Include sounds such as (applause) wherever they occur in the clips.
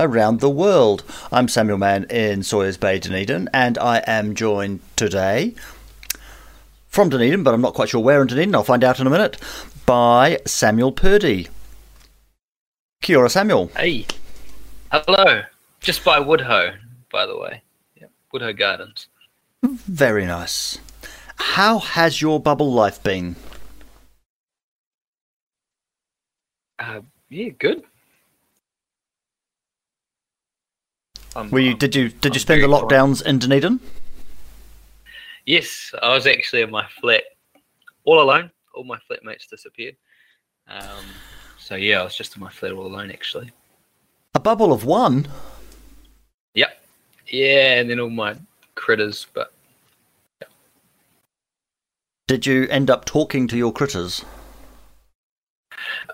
around the world. I'm Samuel Mann in Sawyers Bay, Dunedin, and I am joined today from Dunedin, but I'm not quite sure where in Dunedin, I'll find out in a minute, by Samuel Purdy. Kia ora, Samuel. Hey. Hello. Just by Woodhaugh, by the way. Yep. Woodhaugh Gardens. Very nice. How has your bubble life been? Uh, yeah, good. Um, Were you? Did you? Did you spend the lockdowns in Dunedin? Yes, I was actually in my flat, all alone. All my flatmates disappeared. Um, so yeah, I was just in my flat all alone actually. A bubble of one. Yep. Yeah, and then all my critters, but. Yeah. Did you end up talking to your critters?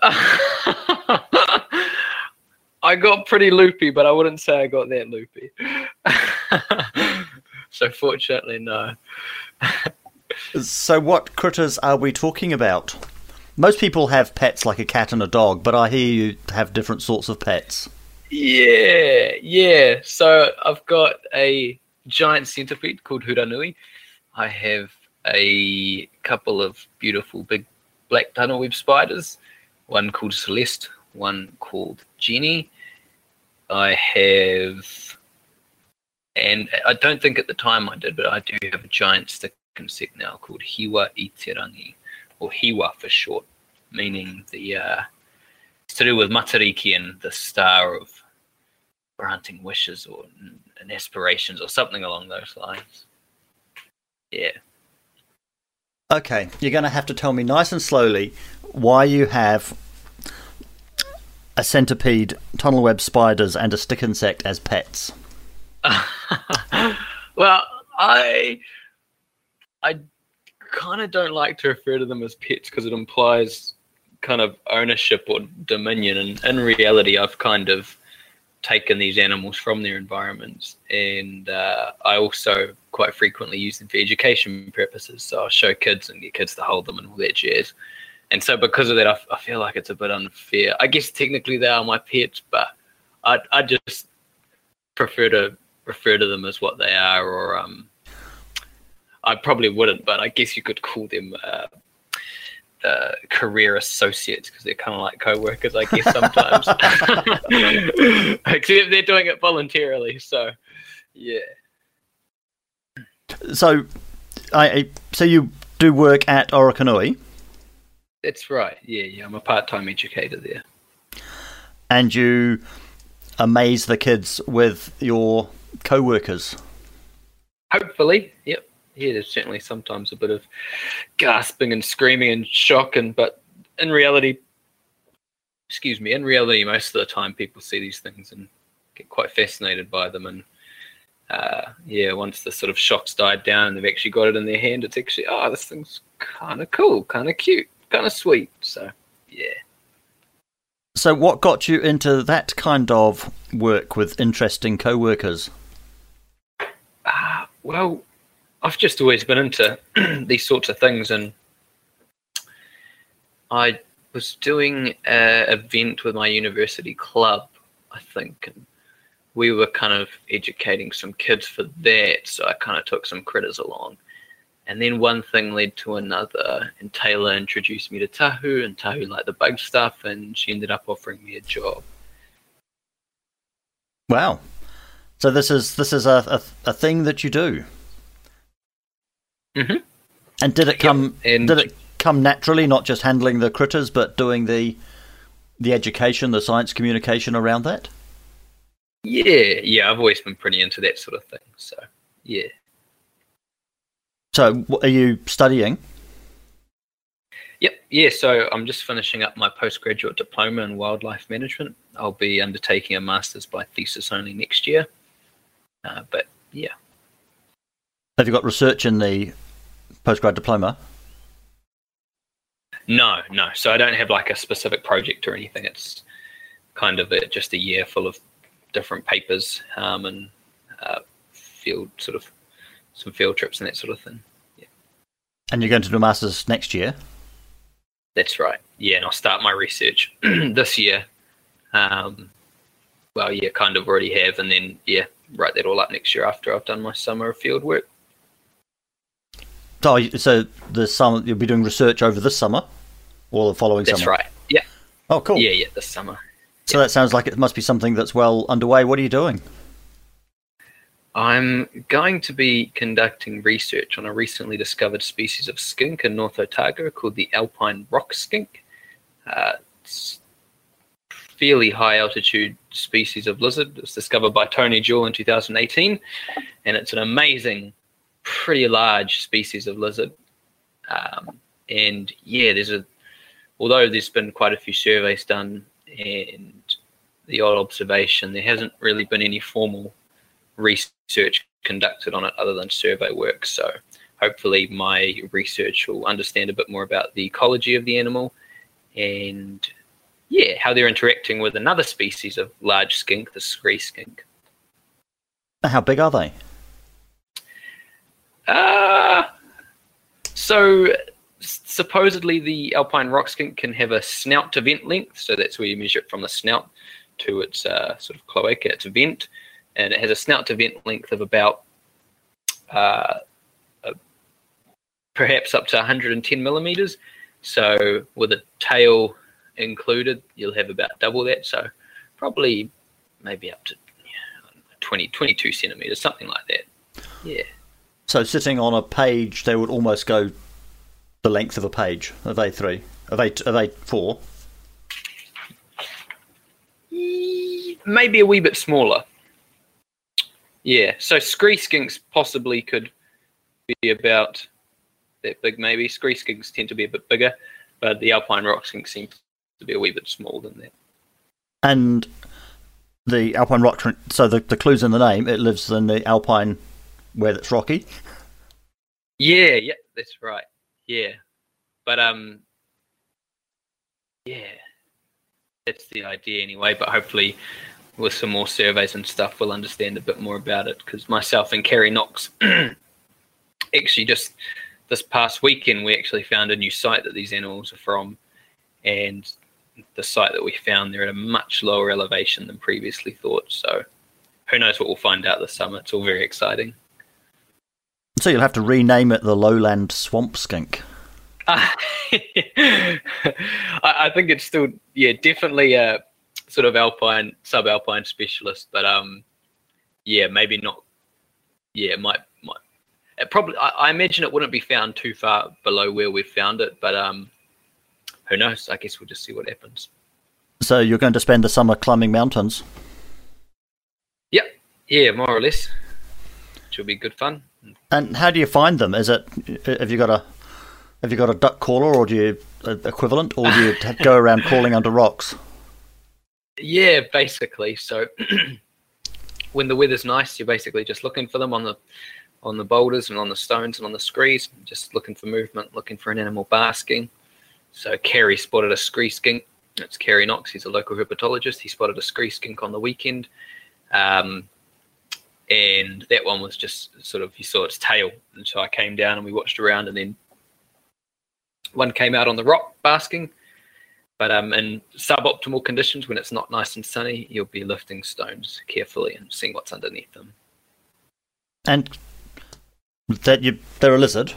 (laughs) I got pretty loopy, but I wouldn't say I got that loopy. (laughs) so fortunately, no. so what critters are we talking about? Most people have pets like a cat and a dog, but I hear you have different sorts of pets. Yeah, yeah. So I've got a giant centipede called Huranui. I have a couple of beautiful big black tunnel web spiders, one called Celeste, one called Jenny. I have, and I don't think at the time I did, but I do have a giant stick insect now called Hiwa-i-te-rangi, or Hiwa for short, meaning the uh, it's to do with Matariki and the star of granting wishes or and aspirations or something along those lines. Yeah. Okay, you're going to have to tell me nice and slowly why you have a centipede, tunnel web spiders, and a stick insect as pets? (laughs) well, I I kind of don't like to refer to them as pets because it implies kind of ownership or dominion. And in reality, I've kind of taken these animals from their environments, and uh, I also quite frequently use them for education purposes. So I'll show kids and get kids to hold them and all that jazz. And so because of that, I, I feel like it's a bit unfair. I guess technically they are my pets, but I I just prefer to refer to them as what they are, or um, I probably wouldn't, but I guess you could call them uh, uh, career associates because they're kind of like co-workers, I guess sometimes. (laughs) (laughs) Except they're doing it voluntarily, so yeah. So, I so you do work at Orokonui. That's right. Yeah, yeah. I'm a part-time educator there. And you amaze the kids with your co-workers. Hopefully, yep. Yeah, there's certainly sometimes a bit of gasping and screaming and shock, and but in reality, excuse me, in reality, most of the time people see these things and get quite fascinated by them, and uh, yeah, once the sort of shocks died down and they've actually got it in their hand, it's actually oh, this thing's kind of cool, kind of cute kind of sweet. So, yeah. So, what got you into that kind of work with interesting co-workers? Uh, well, I've just always been into (clears throat) these sorts of things, and I was doing an event with my university club, I think, and we were kind of educating some kids for that. So I kind of took some critters along, and then one thing led to another, and Taylor introduced me to Tahu, and Tahu liked the bug stuff, and she ended up offering me a job. Wow. So this is this is a a, a thing that you do. Mhm. And did it come? and- did it come naturally, not just handling the critters, but doing the the education, the science communication around that? Yeah, yeah, I've always been pretty into that sort of thing. So, yeah. So, what are you studying? Yep, yeah, so I'm just finishing up my postgraduate diploma in wildlife management. I'll be undertaking a master's by thesis only next year. Uh, but yeah, Have you got research in the postgrad diploma? no, no. So I don't have like a specific project or anything. It's kind of a, just a year full of different papers um, and uh, field sort of some field trips and that sort of thing. And you're going to do a masters next year. That's right. Yeah, and I'll start my research (clears throat) this year. Um, well, yeah, kind of already have, and then yeah, write that all up next year after I've done my summer of field work. So, so the summer you'll be doing research over this summer, or the following That's summer. That's right. Yeah, Oh, cool. yeah, yeah. This summer. So that sounds like it must be something that's well underway. What are you doing? I'm going to be conducting research on a recently discovered species of skink in North Otago called the alpine rock skink. Uh, it's fairly high altitude species of lizard. It was discovered by Tony Jewell in 2018, and it's an amazing, pretty large species of lizard. Um, and yeah, there's a although there's been quite a few surveys done and the odd observation, there hasn't really been any formal research conducted on it other than survey work. So hopefully my research will understand a bit more about the ecology of the animal and yeah, how they're interacting with another species of large skink, the scree skink. How big are they? Uh, so supposedly the alpine rock skink can have a snout to vent length, so that's where you measure it from the snout to its uh, sort of cloaca, its vent, and it has a snout to vent length of about uh, uh, perhaps up to 110 millimeters. So with a tail included, you'll have about double that. So probably maybe up to yeah, 20, 22 centimeters, something like that. Yeah. So sitting on a page, they would almost go the length of a page of A3, of A of A4. maybe a wee bit smaller. Yeah, so scree skinks possibly could be about that big. Maybe scree skinks tend to be a bit bigger, but the alpine rock skink seems to be a wee bit smaller than that. And the alpine rock. So the the clues in the name. It lives in the alpine where it's rocky. Yeah, yeah, that's right. Yeah, but um, yeah, that's the idea anyway. But hopefully, with some more surveys and stuff, we'll understand a bit more about it. Because myself and Carey Knox, (clears throat) actually, just this past weekend, we actually found a new site that these animals are from, and the site that we found, they're at a much lower elevation than previously thought. So, who knows what we'll find out this summer? It's all very exciting. So you'll have to rename it the lowland swamp skink. Uh, (laughs) I, I think it's still, yeah, definitely a sort of alpine, subalpine specialist, but um, yeah, maybe not. Yeah, it might might. It probably, I, I imagine it wouldn't be found too far below where we've found it, but um, who knows? I guess we'll just see what happens. So you're going to spend the summer climbing mountains. Yep, yeah, more or less. Which will be good fun. And how do you find them? Is it have you got a have you got a duck caller or do you uh, equivalent or do you (laughs) go around crawling under rocks? Yeah, basically. So (clears throat) when the weather's nice, you're basically just looking for them on the on the boulders and on the stones and on the screes, just looking for movement, looking for an animal basking. So Carey spotted a scree skink. That's Carey Knox. He's a local herpetologist. He spotted a scree skink on the weekend. Um, and that one was just sort of, you saw its tail. And so I came down and we watched around, and then one came out on the rock basking. But um, in suboptimal conditions, when it's not nice and sunny, you'll be lifting stones carefully and seeing what's underneath them. And that you they're a lizard.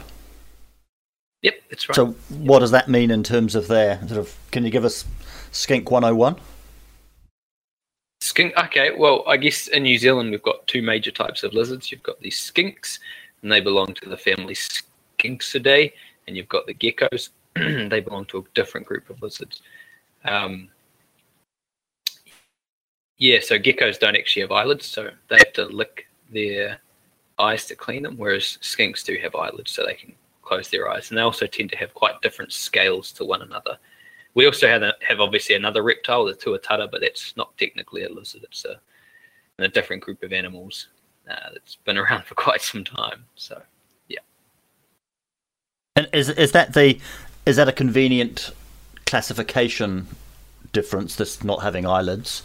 Yep, that's right. So what does that mean in terms of their sort of? Can you give us skink 101? skink. Okay, well, I guess in New Zealand we've got two major types of lizards. You've got these skinks, and they belong to the family Scincidae, and you've got the geckos. (clears throat) they belong to a different group of lizards. Um, yeah, so geckos don't actually have eyelids, so they have to lick their eyes to clean them, whereas skinks do have eyelids, so they can close their eyes. And they also tend to have quite different scales to one another. We also have, a, have obviously another reptile, the tuatara, but that's not technically a lizard. It's a, a different group of animals uh, that's been (laughs) around for quite some time. So, yeah. And is is that the is that a convenient classification difference? That's not having eyelids.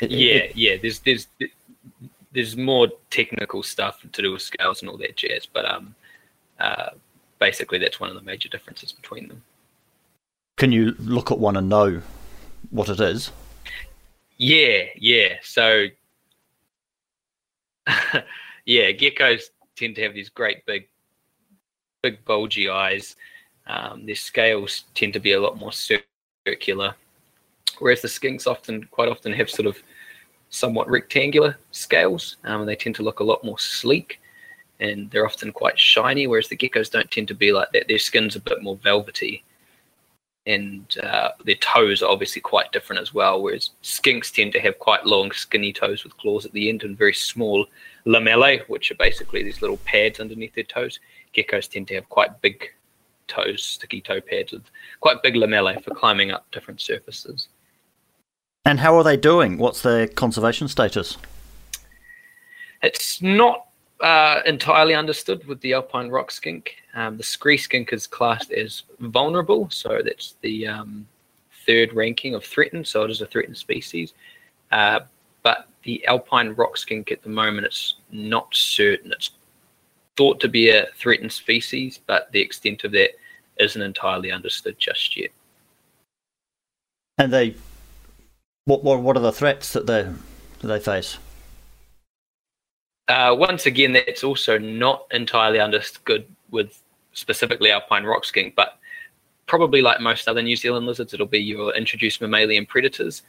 It, yeah, it, yeah. There's there's there's more technical stuff to do with scales and all that jazz, but um, uh, basically that's one of the major differences between them. Can you look at one and know what it is? Yeah, yeah. So, (laughs) yeah, geckos tend to have these great big, big bulgy eyes. Um, their scales tend to be a lot more circular, whereas the skinks often, quite often, have sort of somewhat rectangular scales, um, and they tend to look a lot more sleek, and they're often quite shiny. Whereas the geckos don't tend to be like that. Their skin's a bit more velvety and uh, their toes are obviously quite different as well. Whereas skinks tend to have quite long, skinny toes with claws at the end and very small lamellae, which are basically these little pads underneath their toes. Geckos tend to have quite big toes, sticky toe pads with quite big lamellae for climbing up different surfaces. And how are they doing? What's their conservation status? It's not uh, entirely understood with the alpine rock skink. Um, the scree skink is classed as vulnerable, so that's the um, third ranking of threatened, so it is a threatened species. Uh, but the alpine rock skink at the moment, it's not certain. It's thought to be a threatened species, but the extent of that isn't entirely understood just yet. And they, what what what are the threats that they that they face? Uh, once again, that's also not entirely understood with specifically alpine rock skink, but probably like most other New Zealand lizards, it'll be your introduced mammalian predators,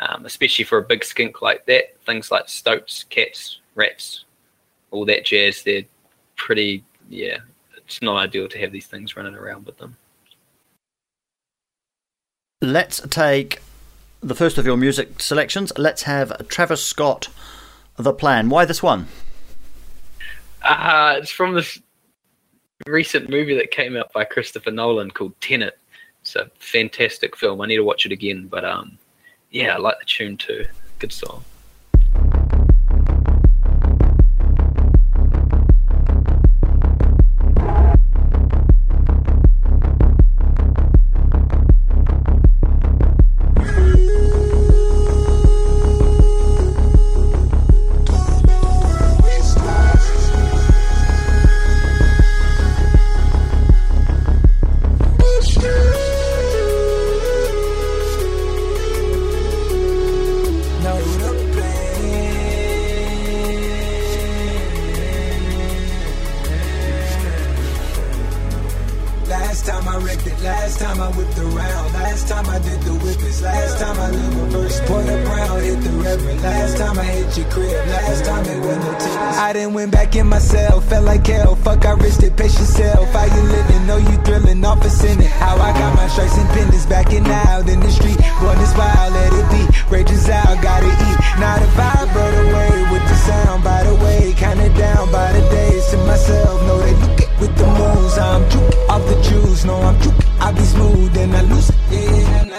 um, especially for a big skink like that. Things like stoats, cats, rats, all that jazz, they're pretty, yeah, it's not ideal to have these things running around with them. Let's take the first of your music selections. Let's have Travis Scott the plan. Why this one? Uh, it's from this recent movie that came out by Christopher Nolan called Tenet. It's a fantastic film. I need to watch it again, but um, yeah, I like the tune too. Good song. time I whipped around. Last time I did the whippers. Last time I lived first boy the brown, hit the reverend. Last time I hit your crib. Last time it went no tears. I didn't went back in myself. Felt like hell. Fuck, I risked it. Pace yourself. How you living? Know you thrilling. Off a senate. How I got my stripes and pendants. Back and out in the street. Born this wild, let it be. Rages out, gotta eat. Not a vibe, but away with the sound. By the way, kinda down by the days. To myself, know they look with the moves. I'm juke off the juice. No, I'm juke. I be smooth and I lose it.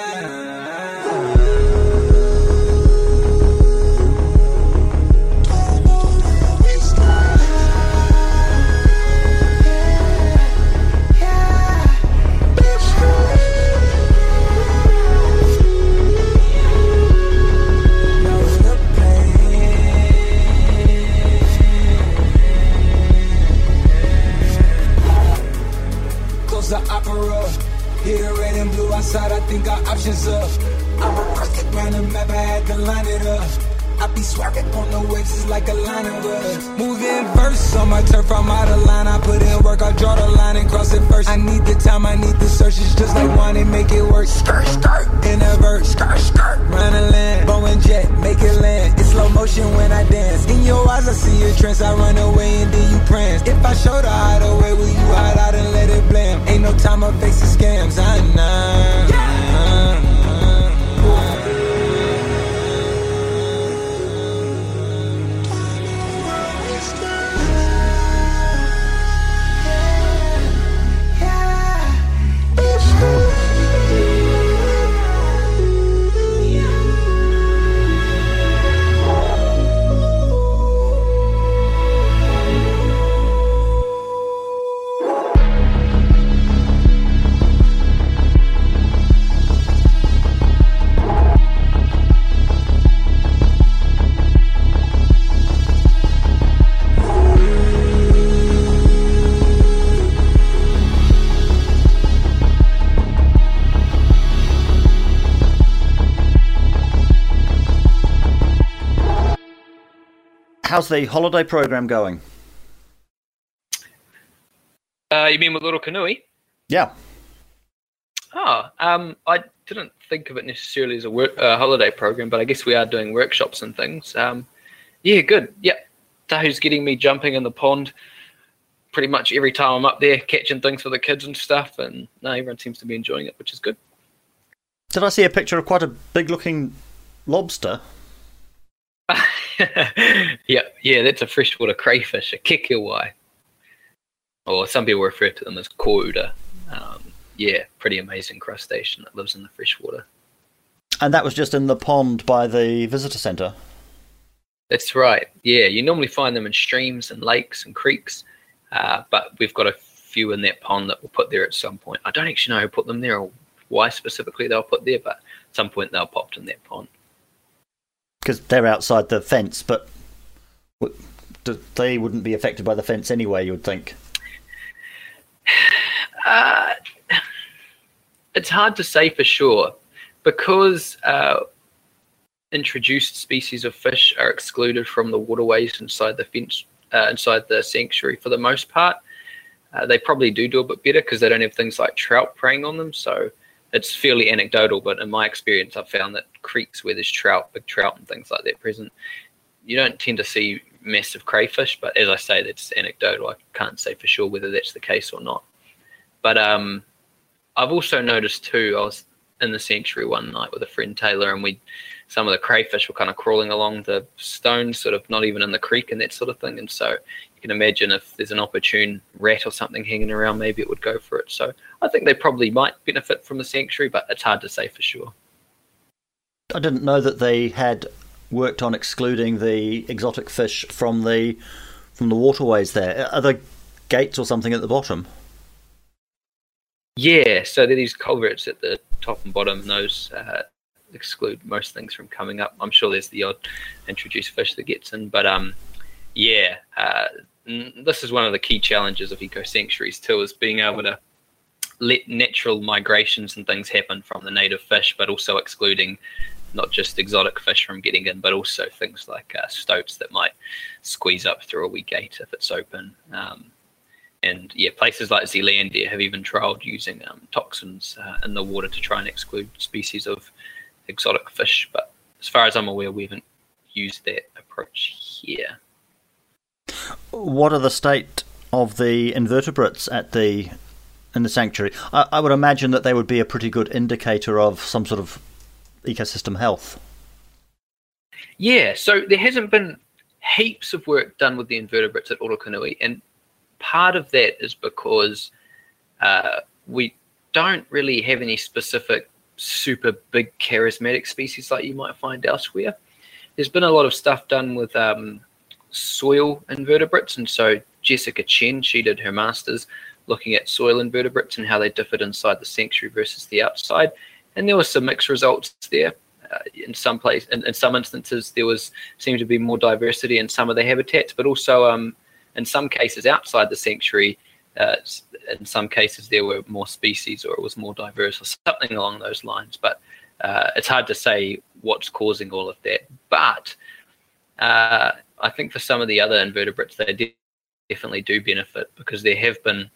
side, I think our options up. I'm a plastic random map, I had to line it up. Moving verse on my turf, I'm out of line. I put in work I draw the line and cross it first. I need the time, I need the search. It's just like wine and make it work. Skirt, skirt, in a verse. Skirt, skirt, run a land. Bow and jet, make it land. It's slow motion when I dance. In your eyes, I see your trance. I run away and then you prance. If I show the hideaway, will you hide out and let it blame? Ain't no time, I face the scams. I know. Yeah. The holiday program going? Uh, you mean with Little Canoe? Yeah. Oh, um, I didn't think of it necessarily as a work, uh, holiday program, but I guess we are doing workshops and things. Um, yeah, good. Yeah, Tahu's getting me jumping in the pond pretty much every time I'm up there, catching things for the kids and stuff. And no, everyone seems to be enjoying it, which is good. Did I see a picture of quite a big-looking lobster? (laughs) yeah, yeah, that's a freshwater crayfish, a kekiwai. Or some people refer to them as kōura. Um, yeah, pretty amazing crustacean that lives in the freshwater. And that was just in the pond by the visitor centre? That's right. Yeah, you normally find them in streams and lakes and creeks, uh, but we've got a few in that pond that we'll put there at some point. I don't actually know who put them there or why specifically they'll put there, but at some point they'll popped in that pond because they're outside the fence, but they wouldn't be affected by the fence anyway. You would think. (sighs) Uh, it's hard to say for sure because uh, introduced species of fish are excluded from the waterways inside the fence, uh, inside the sanctuary for the most part. Uh, they probably do do a bit better because they don't have things like trout preying on them. So it's fairly anecdotal, but in my experience, I've found that creeks where there's trout, big trout, and things like that present, you don't tend to see massive crayfish. But as I say, that's anecdotal. I can't say for sure whether that's the case or not. But um, I've also noticed too. I was in the sanctuary one night with a friend Taylor, and we some of the crayfish were kind of crawling along the stones, sort of not even in the creek and that sort of thing. And so can imagine if there's an opportune rat or something hanging around, maybe it would go for it. So I think they probably might benefit from the sanctuary, but it's hard to say for sure. I didn't know that they had worked on excluding the exotic fish from the from the waterways there. Are there gates or something at the bottom? Yeah, so there are these culverts at the top and bottom. Those uh, exclude most things from coming up. I'm sure there's the odd introduced fish that gets in, but um, yeah, uh, this is one of the key challenges of eco sanctuaries too, is being able to let natural migrations and things happen from the native fish, but also excluding not just exotic fish from getting in, but also things like uh, stoats that might squeeze up through a wee gate if it's open. Um, and yeah, places like Zealandia have even trialled using um, toxins uh, in the water to try and exclude species of exotic fish. But as far as I'm aware, we haven't used that approach here. What are the state of the invertebrates at the in the sanctuary? I, I would imagine that they would be a pretty good indicator of some sort of ecosystem health. Yeah, so there hasn't been heaps of work done with the invertebrates at Orokonui, and part of that is because uh, we don't really have any specific super big charismatic species like you might find elsewhere. There's been a lot of stuff done with um, soil invertebrates, and so Jessica Chen, she did her masters looking at soil invertebrates and how they differed inside the sanctuary versus the outside, and there were some mixed results there. Uh, in some place, in, in, some instances, there was seemed to be more diversity in some of the habitats, but also um, in some cases outside the sanctuary, uh, in some cases there were more species or it was more diverse or something along those lines. But uh, it's hard to say what's causing all of that. But uh, I think for some of the other invertebrates, they definitely do benefit because there have been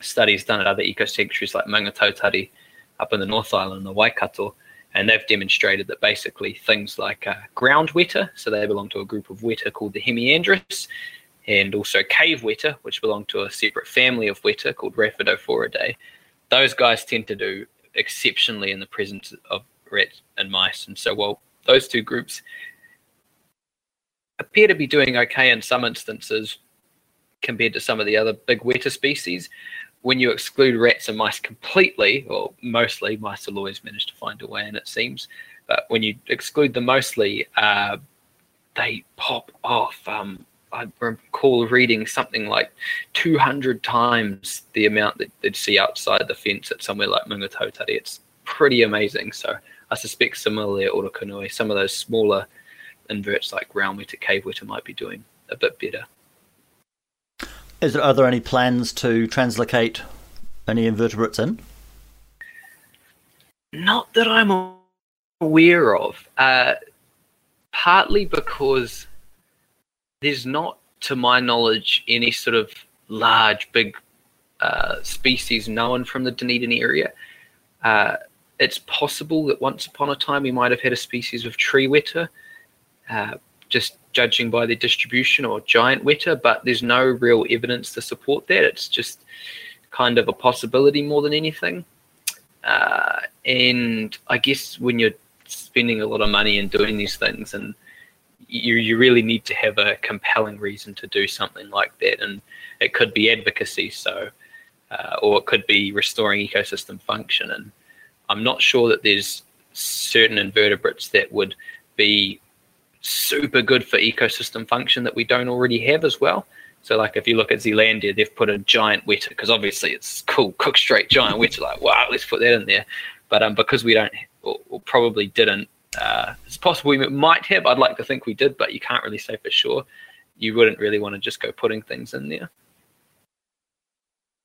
studies done at other eco sanctuaries like Maungatautari up in the North Island and the Waikato, and they've demonstrated that basically things like uh, ground weta, so they belong to a group of weta called the Hemiandrus, and also cave weta, which belong to a separate family of weta called Rhaphidophoridae. Those guys tend to do exceptionally in the presence of rats and mice, and so while those two groups appear to be doing okay in some instances compared to some of the other big weta species, when you exclude rats and mice completely, or mostly, mice will always manage to find a way in, it seems. But when you exclude them mostly, uh, they pop off. Um, I recall reading something like 200 times the amount that they'd see outside the fence at somewhere like Maungatautari. It's pretty amazing. So I suspect similarly at Orokonui, some of those smaller inverts like ground weta, cave weta might be doing a bit better. Is there, are there any plans to translocate any invertebrates in? Not that I'm aware of. Uh, partly because there's not, to my knowledge, any sort of large, big uh, species known from the Dunedin area. Uh, it's possible that once upon a time we might have had a species of tree weta, uh, just judging by their distribution or giant weta, but there's no real evidence to support that. It's just kind of a possibility more than anything. Uh, and I guess when you're spending a lot of money and doing these things, and you you really need to have a compelling reason to do something like that, and it could be advocacy, so uh, or it could be restoring ecosystem function. And I'm not sure that there's certain invertebrates that would be super good for ecosystem function that we don't already have as well. So, like if you look at Zealandia, they've put a giant weta because obviously it's cool, Cook Strait giant weta. Like, wow, let's put that in there. But um, because we don't, or, or probably didn't, uh, it's possible we might have. I'd like to think we did, but you can't really say for sure. You wouldn't really want to just go putting things in there.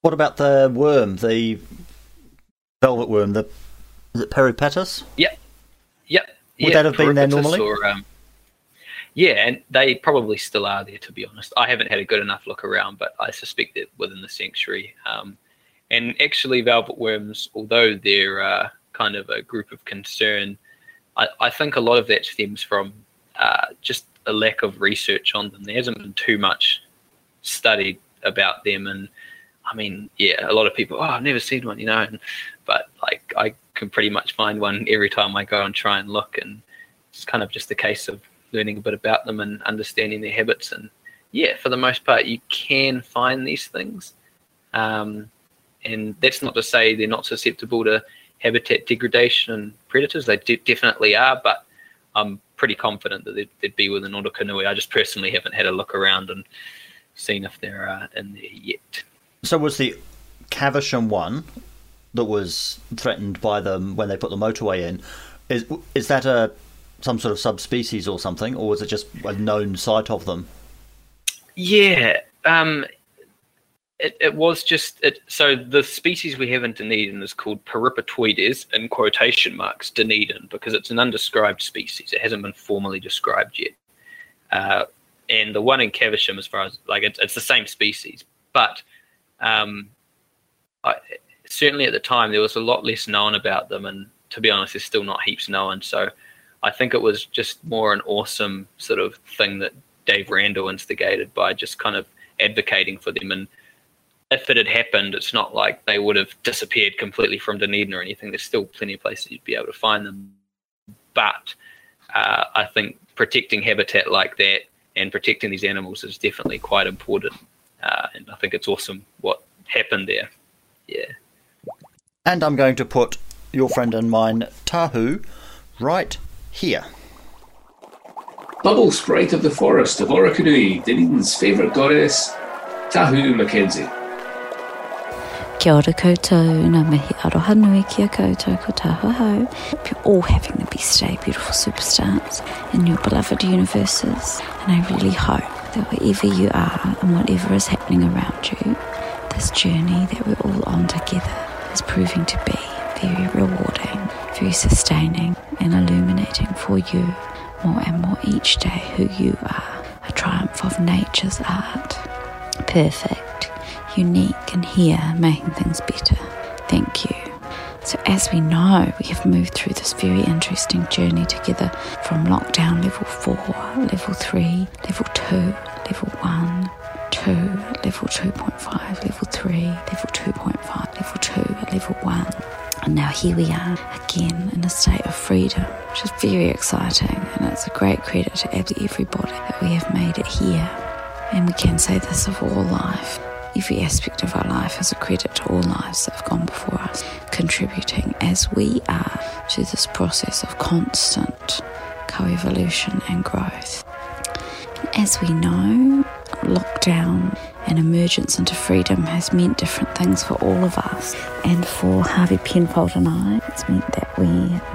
What about the worm, the velvet worm, the is it Peripatus? Yep. Yep. Would yeah, that have been there normally? Or, um, yeah, and they probably still are there. To be honest, I haven't had a good enough look around, but I suspect that within the sanctuary. Um, and actually, velvet worms, although they're uh, kind of a group of concern, I, I, think a lot of that stems from uh, just a lack of research on them. There hasn't been too much studied about them, and I mean, yeah, a lot of people, oh, I've never seen one, you know, and, but like I can pretty much find one every time I go and try and look, and it's kind of just a case of learning a bit about them and understanding their habits. And yeah, for the most part, you can find these things. Um, and that's not to say they're not susceptible to habitat degradation and predators. They de- definitely are, but I'm pretty confident that they'd, they'd be within Orokonui. I just personally haven't had a look around and seen if they're in there yet. So was the Caversham one that was threatened by them when they put the motorway in? Is is that a some sort of subspecies or something, or was it just a known site of them? Yeah, um, it, it was just it, so the species we have in Dunedin is called Peripatoides in quotation marks Dunedin because it's an undescribed species. It hasn't been formally described yet. Uh, and the one in Caversham, as far as like it's, it's the same species, but um, I, certainly at the time there was a lot less known about them, and to be honest, there's still not heaps known. So I think it was just more an awesome sort of thing that Dave Randall instigated by just kind of advocating for them. And if it had happened, it's not like they would have disappeared completely from Dunedin or anything. There's still plenty of places you'd be able to find them. But uh, I think protecting habitat like that and protecting these animals is definitely quite important. Uh, and I think it's awesome what happened there. Yeah. And I'm going to put your friend and mine, Tahu, right here. Bubble Sprite of the Forest of Orokonui, Dunedin's favourite goddess, Tahu Mackenzie. Kia ora koutou, ngā mihi aroha nui kia koutou ko tahu hau. Hope you're all having the best day, beautiful superstars, in your beloved universes. And I really hope that wherever you are and whatever is happening around you, this journey that we're all on together is proving to be very rewarding, very sustaining, and illuminating for you more and more each day who you are, a triumph of nature's art. perfect, unique, and here making things better. Thank you. So, as we know, we have moved through this very interesting journey together from lockdown level 4, level 3, level 2, level 1, 2, level 2.5, level 3, level 2.5, level 2, level 1. And now here we are again in a state of freedom, which is very exciting. And it's a great credit to everybody that we have made it here. And we can say this of all life. Every aspect of our life is a credit to all lives that have gone before us, contributing as we are to this process of constant co-evolution and growth. As we know, lockdown and emergence into freedom has meant different things for all of us. And for Harvey Penfold and I, it's meant that we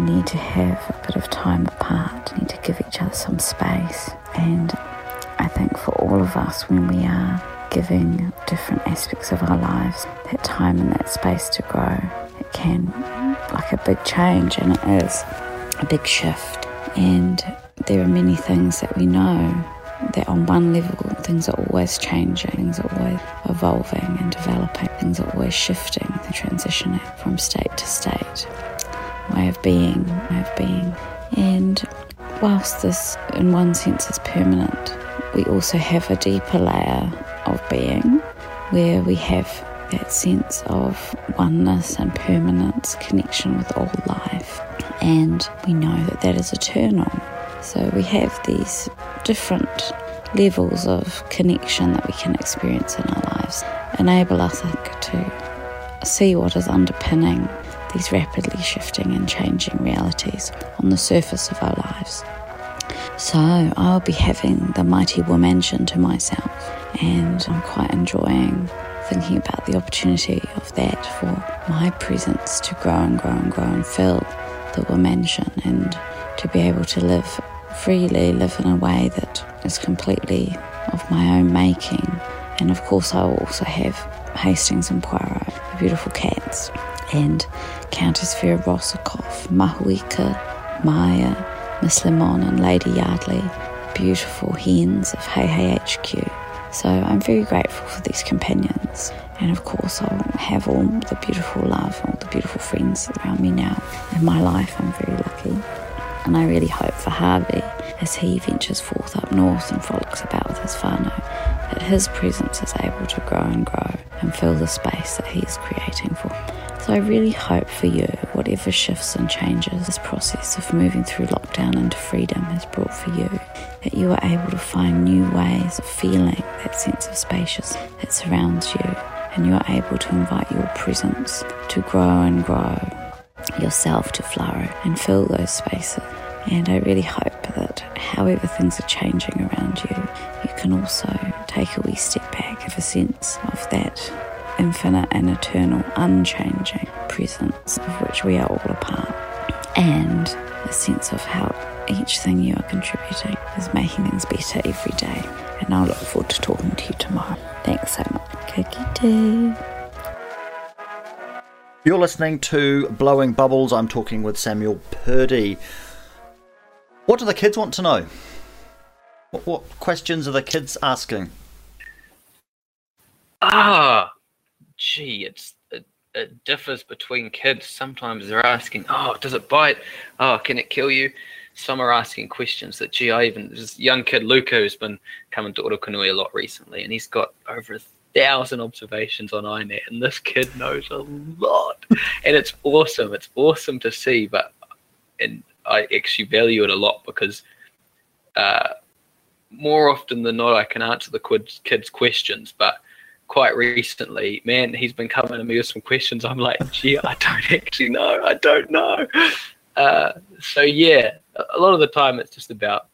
need to have a bit of time apart, need to give each other some space. And I think for all of us, when we are giving different aspects of our lives that time and that space to grow, it can like a big change, and it is a big shift. And there are many things that we know that on one level things are always changing, things are always evolving and developing, things are always shifting and transitioning from state to state. Way of being, way of being. And whilst this in one sense is permanent, we also have a deeper layer of being where we have that sense of oneness and permanence, connection with all life. And we know that that is eternal. So we have these different levels of connection that we can experience in our lives, enable us I think, to see what is underpinning these rapidly shifting and changing realities on the surface of our lives. So I'll be having the mighty womansion to myself, and I'm quite enjoying thinking about the opportunity of that for my presence to grow and grow and grow and fill the womansion and to be able to live freely, live in a way that is completely of my own making. And of course, I will also have Hastings and Poirot, the beautiful cats, and Countess Vera Rossakoff, Mahuika, Maya, Miss Lemon, and Lady Yardley, beautiful hens of Hey Hey HQ. So I'm very grateful for these companions. And of course, I'll have all the beautiful love, all the beautiful friends around me now. In my life, I'm very lucky. And I really hope for Harvey, as he ventures forth up north and frolics about with his whānau, that his presence is able to grow and grow and fill the space that he is creating for. So I really hope for you, whatever shifts and changes this process of moving through lockdown into freedom has brought for you, that you are able to find new ways of feeling that sense of spacious that surrounds you, and you are able to invite your presence to grow and grow, yourself to flourish and fill those spaces. And I really hope that however things are changing around you, you can also take a wee step back, have a sense of that infinite and eternal, unchanging presence of which we are all a part, and a sense of how each thing you are contributing is making things better every day. And I'll look forward to talking to you tomorrow. Thanks so much. Kikite. You're listening to Blowing Bubbles. I'm talking with Samuel Purdy. What do the kids want to know? What, what questions are the kids asking? Ah, gee, it's it, it differs between kids. Sometimes they're asking, "Oh, does it bite? Oh, can it kill you?" Some are asking questions that, gee, I even this young kid Luca who's been coming to Orokonui a lot recently, and he's got over a thousand observations on iNat, and this kid knows a lot, and it's awesome. It's awesome to see, but and I actually value it a lot because uh, more often than not, I can answer the kids' kids' questions, but quite recently, man, he's been coming to me with some questions. I'm like, gee, I don't actually know. I don't know. Uh, so yeah, a lot of the time it's just about,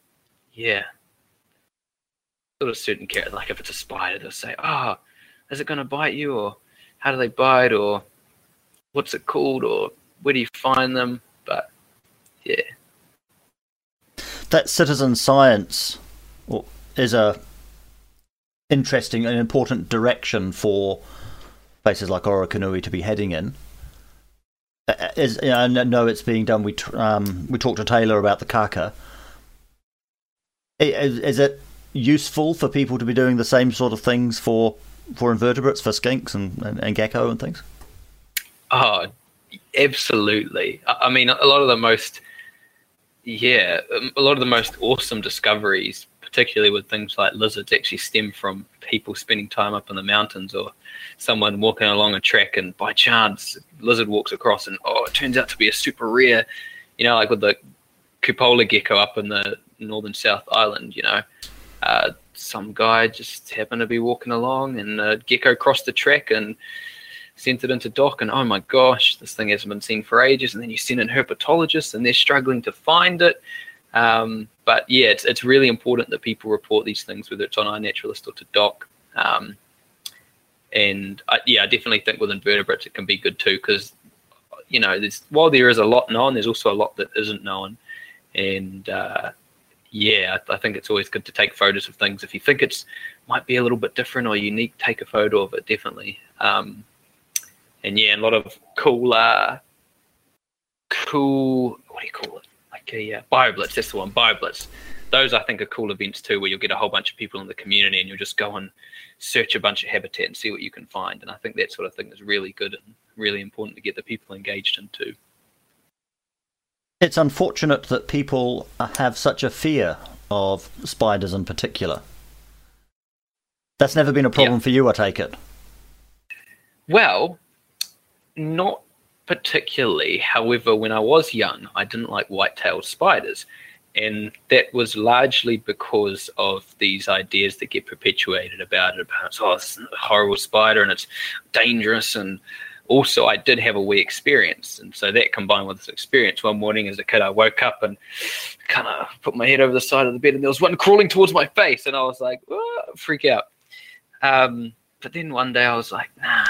yeah, sort of certain characters. Like if it's a spider, they'll say, oh, is it going to bite you? Or how do they bite? Or what's it called? Or where do you find them? But yeah. That citizen science is a interesting and important direction for places like Orokonui to be heading in. Is, I know it's being done. We um, we talked to Taylor about the kaka. Is, is it useful for people to be doing the same sort of things for for invertebrates, for skinks and, and, and gecko and things? Oh, absolutely. I mean, a lot of the most, yeah, um, a lot of the most awesome discoveries, particularly with things like lizards, actually stem from people spending time up in the mountains or someone walking along a track and by chance lizard walks across and oh, it turns out to be a super rare, you know, like with the cupola gecko up in the northern South Island, you know. Uh, some guy just happened to be walking along and a gecko crossed the track and sent it into DOC and oh my gosh this thing hasn't been seen for ages. And then you send in herpetologists and they're struggling to find it. Um, but yeah it's, it's really important that people report these things whether it's on iNaturalist or to doc um, and I, yeah i definitely think with invertebrates it can be good too because you know while there is a lot known there's also a lot that isn't known. And uh, yeah, I, I think it's always good to take photos of things. If you think it's might be a little bit different or unique, take a photo of it definitely. Um, and yeah, a lot of cool, uh, cool. What do you call it? Like a uh, BioBlitz. That's the one. BioBlitz. Those I think are cool events too, where you'll get a whole bunch of people in the community and you'll just go and search a bunch of habitat and see what you can find. And I think that sort of thing is really good and really important to get the people engaged in too. It's unfortunate that people have such a fear of spiders in particular. That's never been a problem for you, I take it. Well, not particularly. However, when I was young, I didn't like white-tailed spiders. And that was largely because of these ideas that get perpetuated about it. About, oh, it's a horrible spider and it's dangerous. And also, I did have a wee experience. And so that combined with this experience, one morning as a kid, I woke up and kind of put my head over the side of the bed and there was one crawling towards my face. And I was like, freak out. Um, but then one day I was like, nah,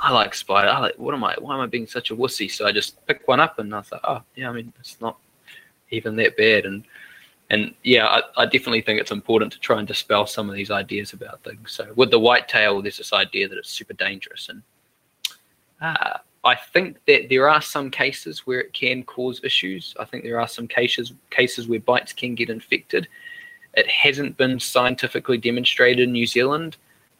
I like spider. I like, what am I? Why am I being such a wussy? So I just picked one up and I was like, oh, yeah, I mean, it's not even that bad. And and yeah, I, I definitely think it's important to try and dispel some of these ideas about things. So with the white tail, there's this idea that it's super dangerous, and uh, I think that there are some cases where it can cause issues. I think there are some cases cases where bites can get infected. It hasn't been scientifically demonstrated in New Zealand,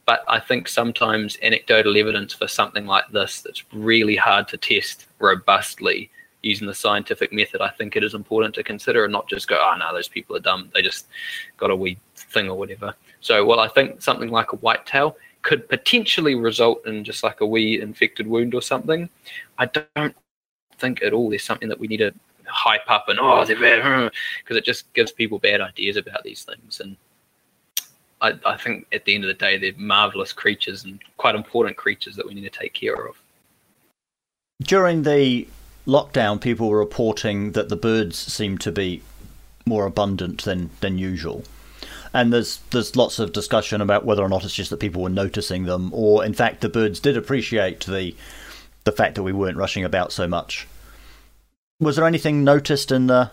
but I think sometimes anecdotal evidence for something like this that's really hard to test robustly using the scientific method, I think it is important to consider and not just go, oh no, those people are dumb. They just got a wee thing or whatever. So, well, I think something like a whitetail could potentially result in just like a wee infected wound or something. I don't think at all there's something that we need to hype up and oh they're bad (laughs) because it just gives people bad ideas about these things and I, I think at the end of the day they're marvelous creatures and quite important creatures that we need to take care of During the lockdown, people were reporting that the birds seemed to be more abundant than, than usual. And there's there's lots of discussion about whether or not it's just that people were noticing them, or in fact the birds did appreciate the the fact that we weren't rushing about so much. Was there anything noticed in the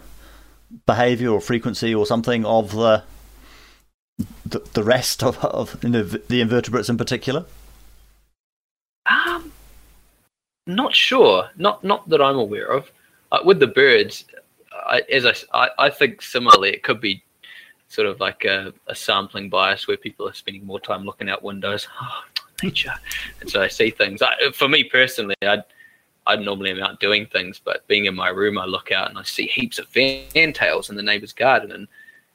behaviour or frequency or something of the the, the rest of, of know, the invertebrates in particular? Um, not sure. Not not that I'm aware of. Uh, with the birds, I, as I, I, I think similarly, it could be sort of like a, a sampling bias where people are spending more time looking out windows. (gasps) Oh, nature, and so I see things. I, for me personally, I'd, I normally am out doing things, but being in my room, I look out and I see heaps of fantails in the neighbour's garden, and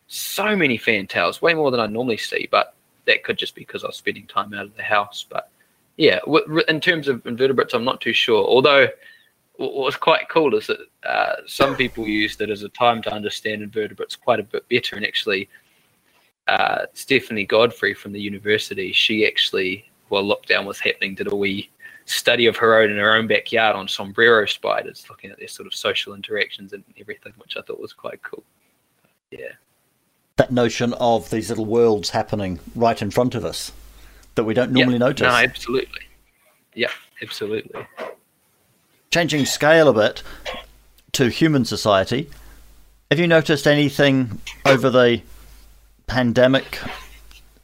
so many fantails, way more than I normally see. But that could just be because I was spending time out of the house. But yeah, in terms of invertebrates, I'm not too sure. Although what was quite cool is that uh, some people used it as a time to understand invertebrates quite a bit better. And actually, uh, Stephanie Godfrey from the university, she actually, while lockdown was happening, did a wee study of her own in her own backyard on sombrero spiders, looking at their sort of social interactions and everything, which I thought was quite cool. Yeah. that notion of these little worlds happening right in front of us that we don't normally yeah. notice. No, absolutely. Yeah, absolutely. Changing scale a bit to human society, have you noticed anything over the pandemic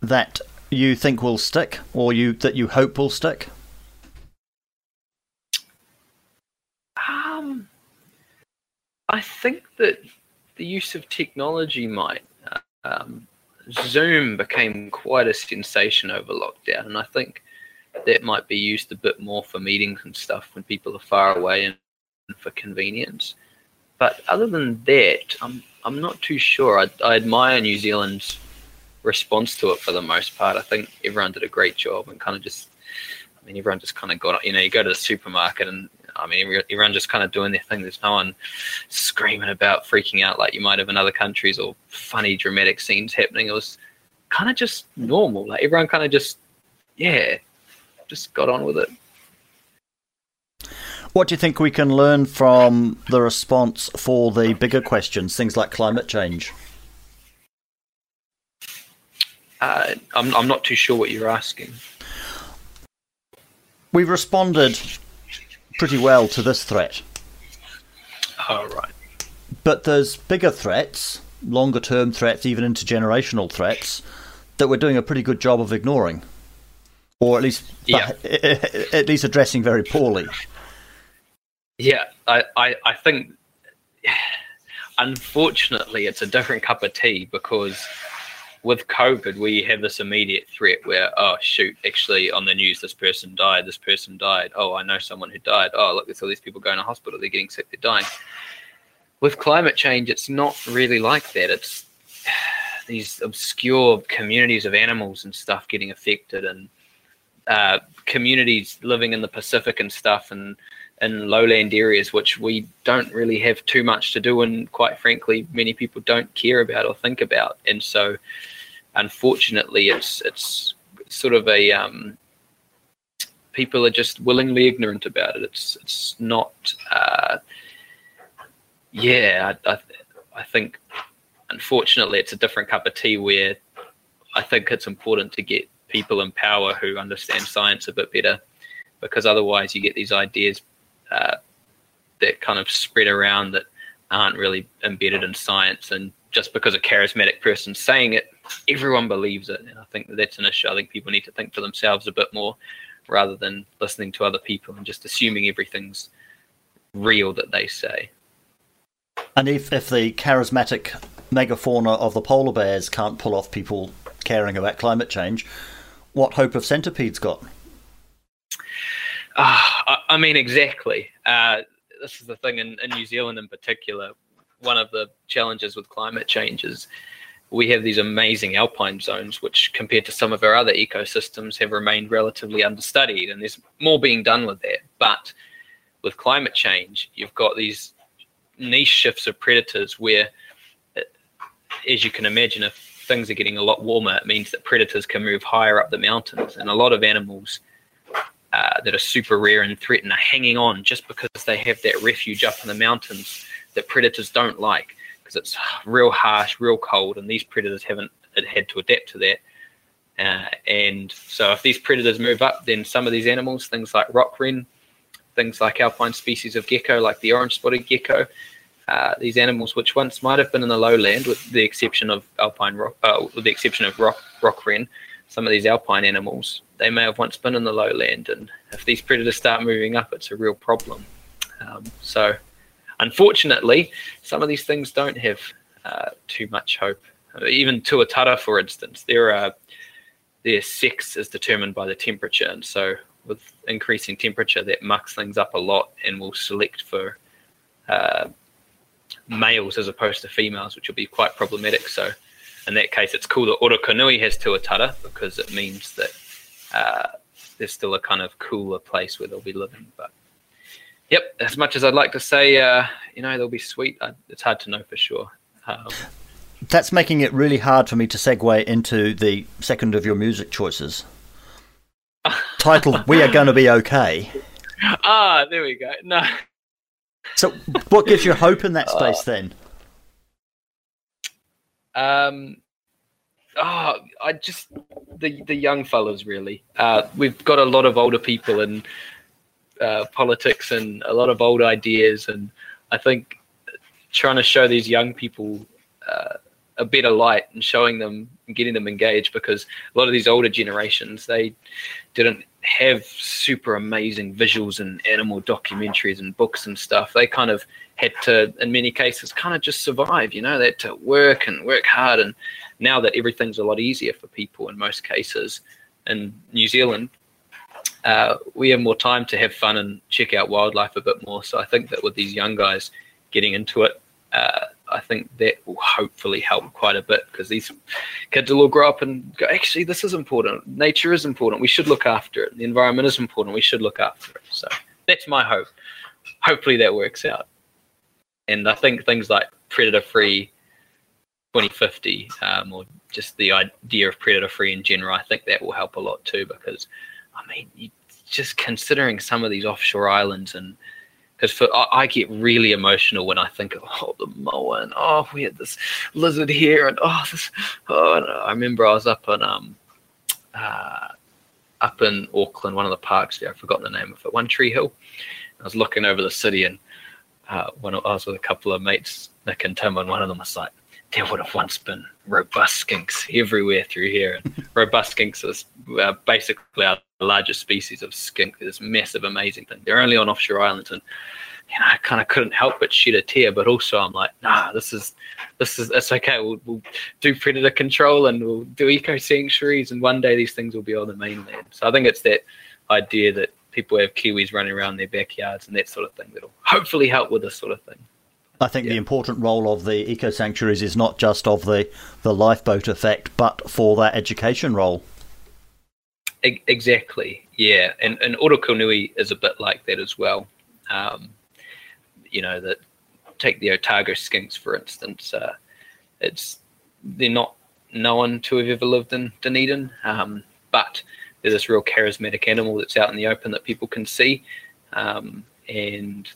that you think will stick or you that you hope will stick? Um, I think that the use of technology might. Um, Zoom became quite a sensation over lockdown, and I think that might be used a bit more for meetings and stuff when people are far away and for convenience. But other than that, I'm I'm not too sure. I, I admire New Zealand's response to it for the most part. I think everyone did a great job and kind of just, I mean, everyone just kind of got, you know, you go to the supermarket and I mean, everyone just kind of doing their thing. There's no one screaming about freaking out like you might have in other countries or funny dramatic scenes happening. It was kind of just normal. Like everyone kind of just, yeah, just got on with it. What do you think we can learn from the response for the bigger questions, things like climate change? Uh, I'm, I'm not too sure what you're asking. We've responded pretty well to this threat. Oh, right. But there's bigger threats, longer term threats, even intergenerational threats, that we're doing a pretty good job of ignoring. Or at least, yeah. Eh, eh, at least addressing very poorly. Yeah, I, I, I think unfortunately it's a different cup of tea because with COVID we have this immediate threat where oh shoot actually on the news this person died this person died oh I know someone who died oh look there's all these people going to hospital they're getting sick they're dying. With climate change it's not really like that it's (sighs) these obscure communities of animals and stuff getting affected and uh, communities living in the Pacific and stuff and in lowland areas, which we don't really have too much to do, and quite frankly, many people don't care about or think about. And so, unfortunately, it's it's sort of a um, people are just willingly ignorant about it. It's it's not. Uh, yeah, I, I, I think unfortunately it's a different cup of tea where I think it's important to get people in power who understand science a bit better because otherwise you get these ideas uh, that kind of spread around that aren't really embedded in science. And just because a charismatic person's saying it, everyone believes it. And I think that that's an issue. I think people need to think for themselves a bit more rather than listening to other people and just assuming everything's real that they say. And if, if the charismatic megafauna of the polar bears can't pull off people caring about climate change, what hope have centipedes got? Uh, I, I, mean, exactly. Uh, this is the thing in, in New Zealand in particular. One of the challenges with climate change is we have these amazing alpine zones, which compared to some of our other ecosystems have remained relatively understudied, and there's more being done with that. But with climate change, you've got these niche shifts of predators where, uh, as you can imagine, if things are getting a lot warmer, it means that predators can move higher up the mountains, and a lot of animals uh, that are super rare and threatened are hanging on just because they have that refuge up in the mountains that predators don't like because it's real harsh, real cold, and these predators haven't had to adapt to that. Uh, and so, if these predators move up, then some of these animals, things like rock wren, things like alpine species of gecko, like the orange spotted gecko, uh, these animals, which once might have been in the lowland, with the exception of alpine rock, uh, with the exception of rock rock wren, some of these alpine animals, they may have once been in the lowland, and if these predators start moving up, it's a real problem. Um, so, unfortunately, some of these things don't have uh, too much hope. Even tuatara, for instance, there are their sex is determined by the temperature, and so with increasing temperature, that mucks things up a lot and will select for uh, males as opposed to females, which will be quite problematic. So in that case, it's cool that Orokonui has tuatara because it means that uh, there's still a kind of cooler place where they'll be living. But yep, as much as I'd like to say, uh, you know, they'll be sweet, I, it's hard to know for sure. Um, That's making it really hard for me to segue into the second of your music choices. (laughs) Titled "We Are Going to Be Okay." Ah, there we go. No. So, what gives you hope in that (laughs) space uh, then? Um, oh, I just the the young fellas really. Uh, we've got a lot of older people in uh, politics and a lot of old ideas, and I think trying to show these young people uh, a better light and showing them and getting them engaged because a lot of these older generations they didn't have super amazing visuals and animal documentaries and books and stuff. They kind of had to, in many cases, kind of just survive. You know, they had to work and work hard and now that everything's a lot easier for people in most cases in New Zealand, uh, we have more time to have fun and check out wildlife a bit more. So I think that with these young guys getting into it, uh, I think that will hopefully help quite a bit because these kids will all grow up and go, actually, this is important. Nature is important. We should look after it. The environment is important. We should look after it. So that's my hope. Hopefully that works out. And I think things like predator free 2050 um, or just the idea of predator free in general, I think that will help a lot too because, I mean, you, just considering some of these offshore islands and because for I, I, get really emotional when I think of oh the moa and oh we had this lizard here and oh this oh and I remember I was up on um uh, up in Auckland one of the parks there. I've forgotten the name of it. One Tree Hill. I was looking over the city and uh, when I was with a couple of mates Nick and Tim and one of them was like there would have once been robust skinks everywhere through here. And (laughs) robust skinks is uh, basically our largest species of skink. This massive, amazing thing. They're only on offshore islands, and you know, I kind of couldn't help but shed a tear. But also, I'm like, nah, this is this is it's okay. We'll, we'll do predator control and we'll do eco sanctuaries, and one day these things will be on the mainland. So I think it's that idea that people have kiwis running around their backyards and that sort of thing that'll hopefully help with this sort of thing. I think yeah. the important role of the eco sanctuaries is not just of the, the lifeboat effect, but for that education role. Exactly, yeah, and and Orokonui is a bit like that as well. Um, you know that take the Otago skinks for instance. Uh, it's they're not known to have ever lived in Dunedin, um, but they're this real charismatic animal that's out in the open that people can see, um, and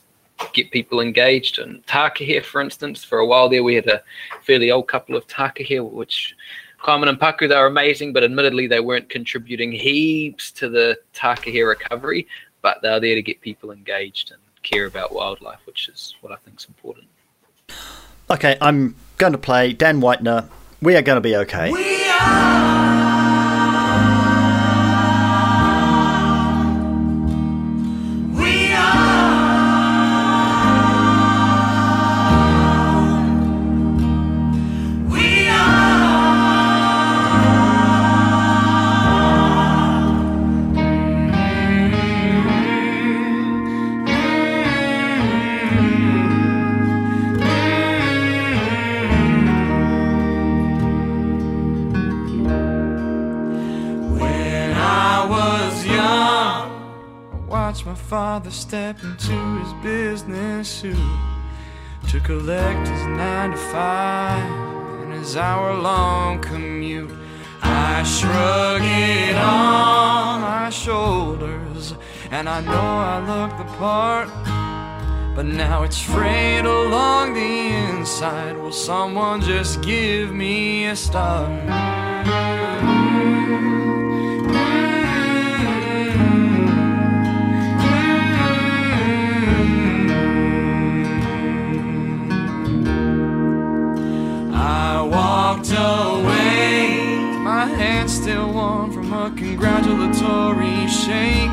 get people engaged. And Takahe, for instance, for a while there, we had a fairly old couple of Takahe, which Carmen and Paku, they were amazing, but admittedly, they weren't contributing heaps to the Takahe recovery, but they're there to get people engaged and care about wildlife, which is what I think is important. Okay, I'm going to play Dan Whitener. We are going to be okay. Father step into his business suit to collect his nine to five and his hour long commute. I shrug it on my shoulders, and I know I look the part. But now it's frayed along the inside. Will someone just give me a start? Still warm from a congratulatory shake.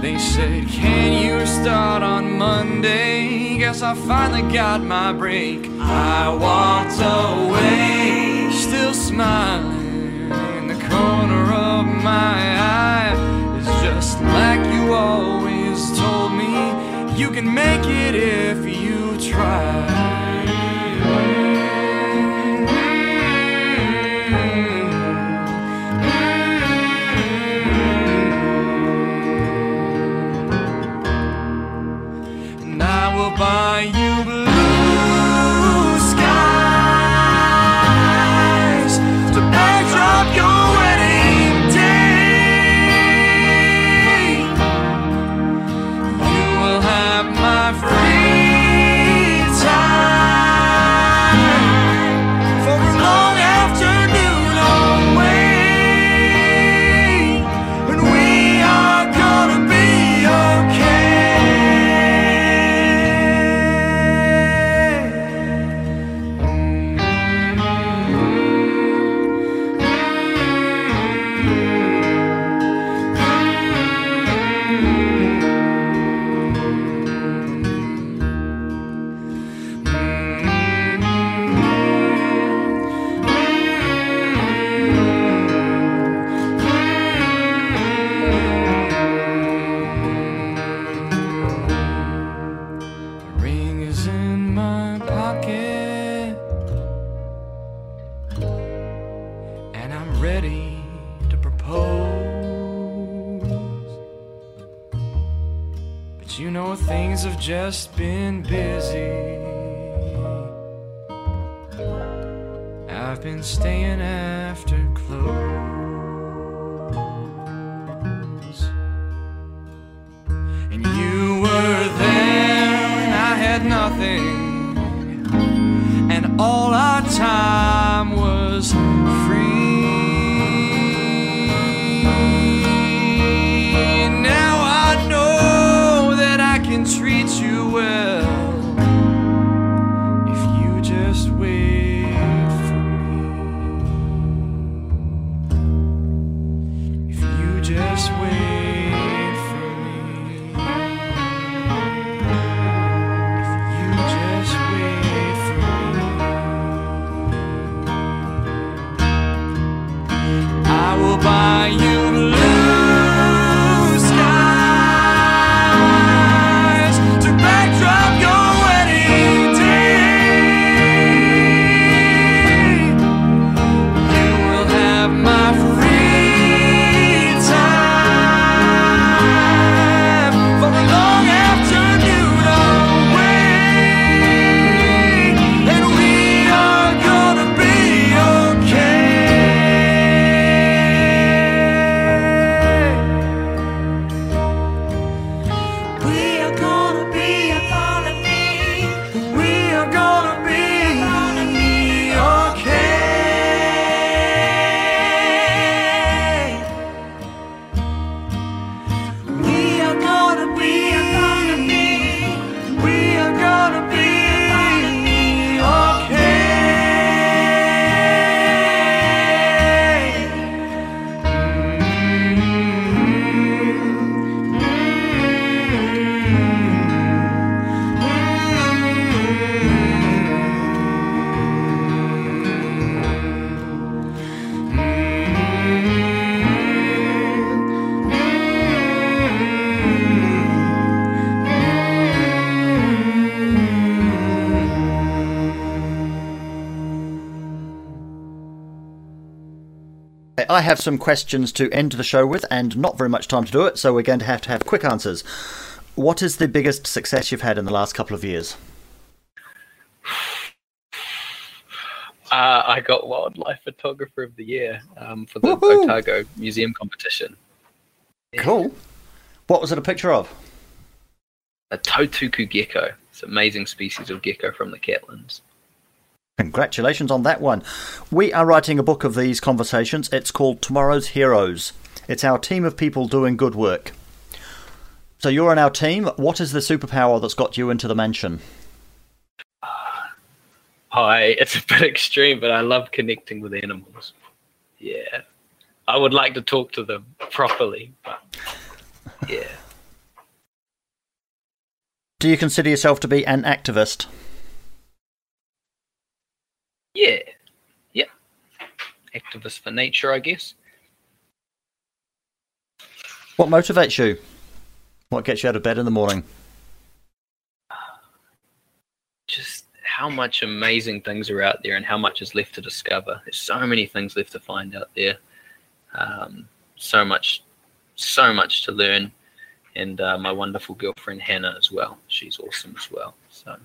They said, Can you start on Monday? Guess I finally got my break. I walked away, still smiling. In the corner of my eye It's just like you always told me. You can make it if you try. will buy you blue. I have some questions to end the show with, and not very much time to do it, so we're going to have to have quick answers. What is the biggest success you've had in the last couple of years? Uh, I got Wildlife Photographer of the Year um, for the Woohoo! Otago Museum competition. Cool. What was it a picture of? A Tautuku gecko. It's an amazing species of gecko from the Catlins. Congratulations on that one. We are writing a book of these conversations. It's called Tomorrow's Heroes. It's our team of people doing good work. So you're in our team. What is the superpower that's got you into the mansion? Hi, (laughs) it's a bit extreme, but I love connecting with animals. Yeah. I would like to talk to them properly, but yeah. Do you consider yourself to be an activist? Yeah. Yep. Activist for nature, I guess. What motivates you? What gets you out of bed in the morning? Just how much amazing things are out there and how much is left to discover. There's so many things left to find out there. Um, so much, so much to learn. And uh, my wonderful girlfriend Hannah as well. She's awesome as well. So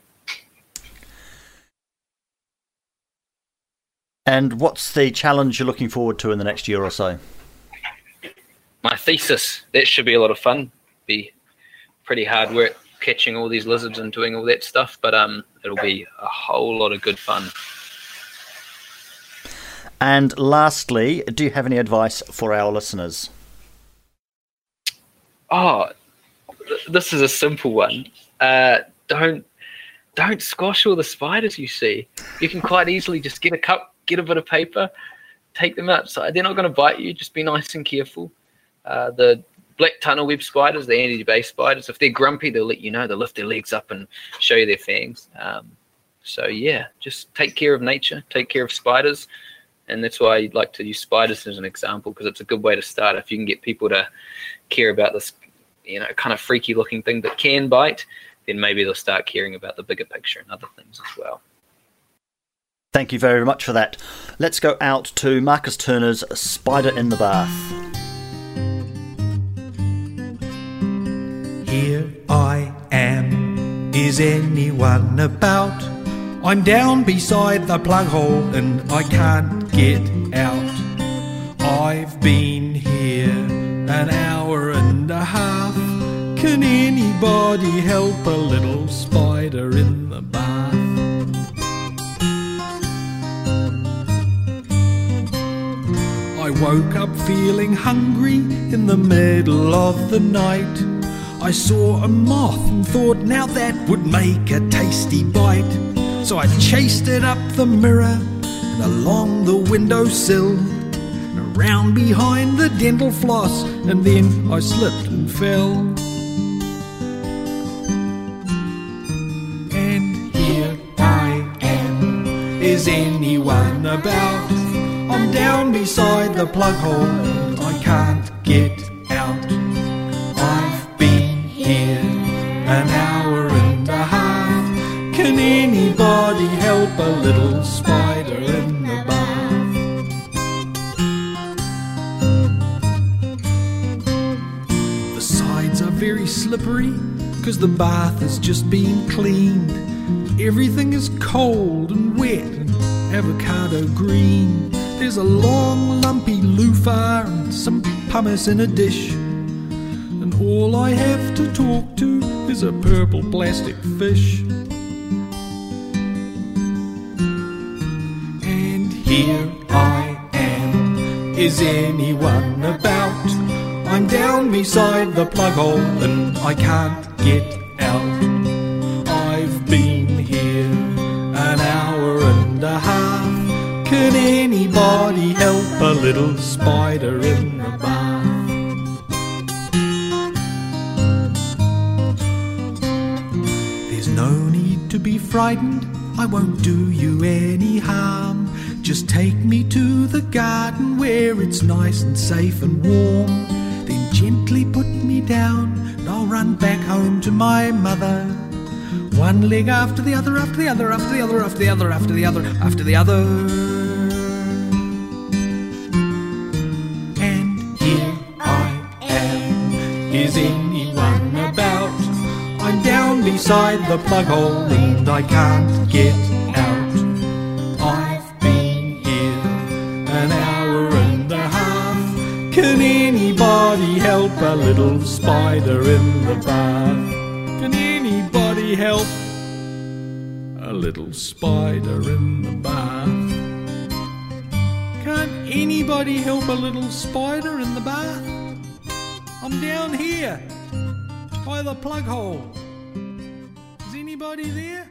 And what's the challenge you're looking forward to in the next year or so? my thesis that should be a lot of fun. Be pretty hard work catching all these lizards and doing all that stuff, but um, it'll be a whole lot of good fun. And lastly, do you have any advice for our listeners? Oh, th- this is a simple one. Uh, don't don't squash all the spiders you see. You can quite easily just get a cup, get a bit of paper, take them outside. They're not going to bite you. Just be nice and careful. Uh, the black tunnel web spiders, the anti-base spiders, if they're grumpy, they'll let you know. They'll lift their legs up and show you their fangs. Um, so yeah, just take care of nature, take care of spiders, and that's why I'd like to use spiders as an example because it's a good way to start. If you can get people to care about this, you know, kind of freaky looking thing that can bite, then maybe they'll start caring about the bigger picture and other things as well. Thank you very much for that. Let's go out to Marcus Turner's Spider in the Bath. Here I am. Is anyone about? I'm down beside the plug hole and I can't get out. I've been here an hour and a half. Can anybody help a little spider in the bath? Woke up feeling hungry in the middle of the night. I saw a moth and thought, now that would make a tasty bite. So I chased it up the mirror and along the windowsill, and around behind the dental floss, and then I slipped and fell. And here I am. Is anyone about? I'm down beside the plug hole and I can't get out. I've been here an hour and a half. Can anybody help a little spider in the bath? The sides are very slippery because the bath has just been cleaned. Everything is cold and wet and avocado green. There's a long lumpy loofah and some pumice in a dish. And all I have to talk to is a purple plastic fish. And here I am. Is anyone about? I'm down beside the plug hole and I can't get anybody help a little spider in the bath? There's no need to be frightened, I won't do you any harm. Just take me to the garden where it's nice and safe and warm. Then gently put me down, and I'll run back home to my mother. One leg after the other, after the other, after the other, after the other, after the other, after the other. Beside the plug hole and I can't get out. I've been here an hour and a half. Can anybody help a little spider in the bath? Can anybody help a little spider in the bath? Can't anybody help a little spider in the bath? I'm down here by the plug hole. Anybody there?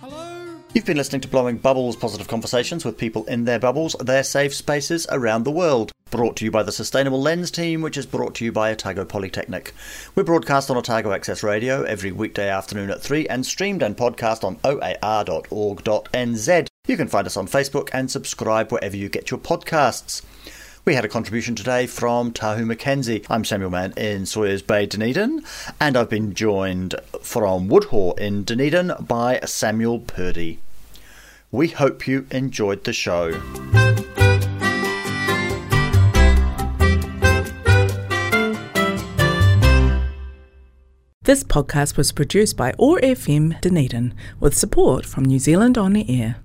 Hello? You've been listening to Blowing Bubbles Positive Conversations with people in their bubbles, their safe spaces around the world. Brought to you by the Sustainable Lens team, which is brought to you by Otago Polytechnic. We're broadcast on Otago Access Radio every weekday afternoon at 3 and streamed and podcast on oar.org.nz. You can find us on Facebook and subscribe wherever you get your podcasts. We had a contribution today from Tahu McKenzie. I'm Samuel Mann in Sawyers Bay, Dunedin, and I've been joined from Woodhaugh in Dunedin by Samuel Purdy. We hope you enjoyed the show. This podcast was produced by OAR FM Dunedin with support from New Zealand On the Air.